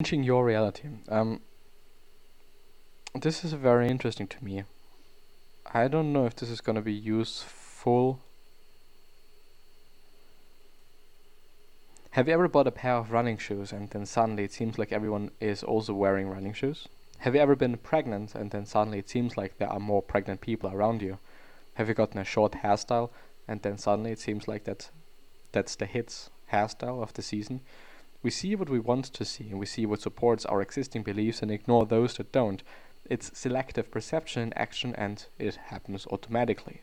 Changing your reality. Um, this is very interesting to me. I don't know if this is going to be useful. Have you ever bought a pair of running shoes and then suddenly it seems like everyone is also wearing running shoes? Have you ever been pregnant and then suddenly it seems like there are more pregnant people around you? Have you gotten a short hairstyle and then suddenly it seems like that that's the hits hairstyle of the season? We see what we want to see and we see what supports our existing beliefs and ignore those that don't. It's selective perception in action and it happens automatically.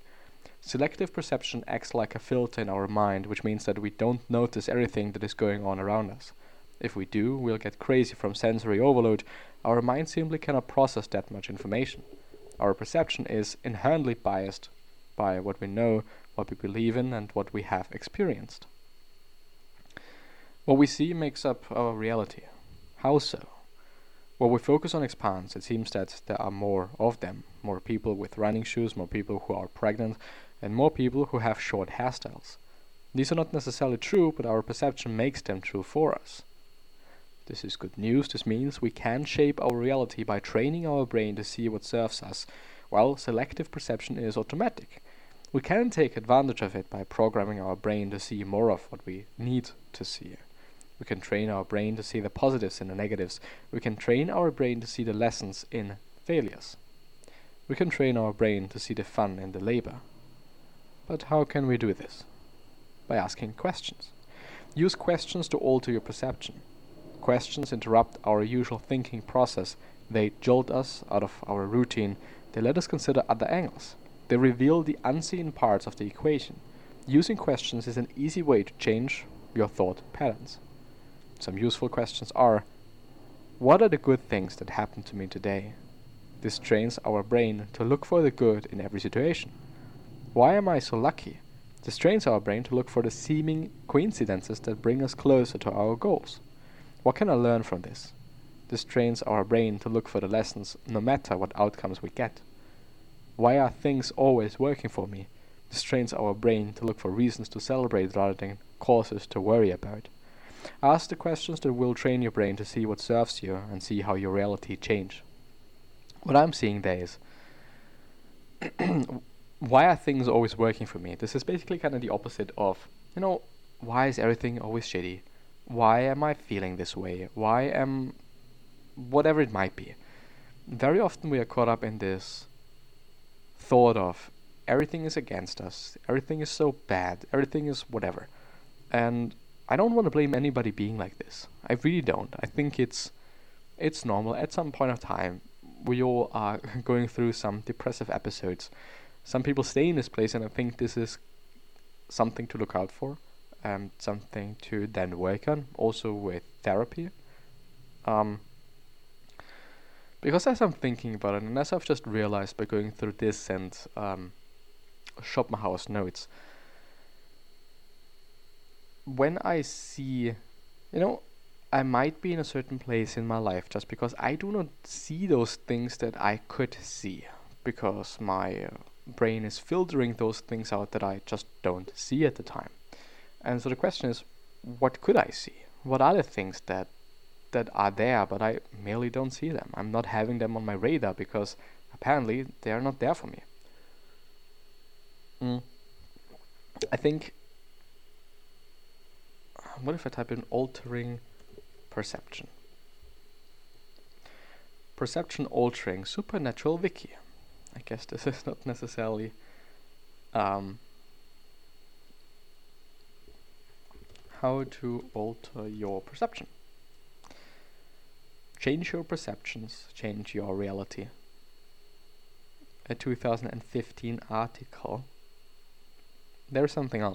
Selective perception acts like a filter in our mind, which means that we don't notice everything that is going on around us. If we do, we'll get crazy from sensory overload. Our mind simply cannot process that much information. Our perception is inherently biased by what we know, what we believe in, and what we have experienced. What we see makes up our reality. How so? While we focus on expands, it seems that there are more of them, more people with running shoes, more people who are pregnant, and more people who have short hairstyles. These are not necessarily true, but our perception makes them true for us. This is good news. This means we can shape our reality by training our brain to see what serves us, while selective perception is automatic. We can take advantage of it by programming our brain to see more of what we need to see. We can train our brain to see the positives in the negatives. We can train our brain to see the lessons in failures. We can train our brain to see the fun in the labor. But how can we do this? By asking questions. Use questions to alter your perception. Questions interrupt our usual thinking process. They jolt us out of our routine. They let us consider other angles. They reveal the unseen parts of the equation. Using questions is an easy way to change your thought patterns. Some useful questions are What are the good things that happened to me today? This trains our brain to look for the good in every situation. Why am I so lucky? This trains our brain to look for the seeming coincidences that bring us closer to our goals. What can I learn from this? This trains our brain to look for the lessons no matter what outcomes we get. Why are things always working for me? This trains our brain to look for reasons to celebrate rather than causes to worry about. Ask the questions that will train your brain to see what serves you and see how your reality change. What I'm seeing there is why are things always working for me? This is basically kind of the opposite of, you know, why is everything always shitty? Why am I feeling this way? Why am whatever it might be. Very often we are caught up in this thought of everything is against us, everything is so bad, everything is whatever. And I don't want to blame anybody being like this. I really don't. I think it's it's normal. At some point of time, we all are going through some depressive episodes. Some people stay in this place, and I think this is something to look out for, and something to then work on, also with therapy. Um, because as I'm thinking about it, and as I've just realized by going through this and um, Schopenhauer's notes, when I see, you know, I might be in a certain place in my life just because I do not see those things that I could see because my uh, brain is filtering those things out that I just don't see at the time. And so the question is, what could I see? What are the things that that are there, but I merely don't see them? I'm not having them on my radar because apparently they are not there for me. Mm. I think what if I type in altering perception? Perception altering supernatural wiki. I guess this is not necessarily um, how to alter your perception. Change your perceptions, change your reality. A 2015 article. There's something else.